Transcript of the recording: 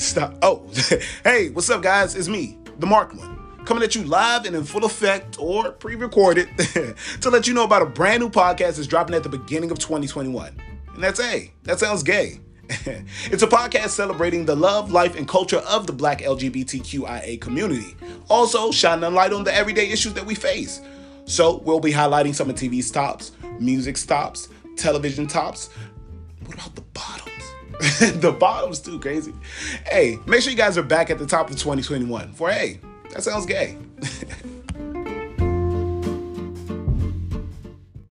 stop. Oh, hey, what's up, guys? It's me, the Mark One, coming at you live and in full effect or pre recorded to let you know about a brand new podcast that's dropping at the beginning of 2021. And that's AYE. That sounds gay. it's a podcast celebrating the love, life, and culture of the black LGBTQIA community. Also, shining a light on the everyday issues that we face. So, we'll be highlighting some of TV's tops, music tops, television tops. What about the? the bottoms, too crazy. Hey, make sure you guys are back at the top of 2021 for hey, that sounds gay.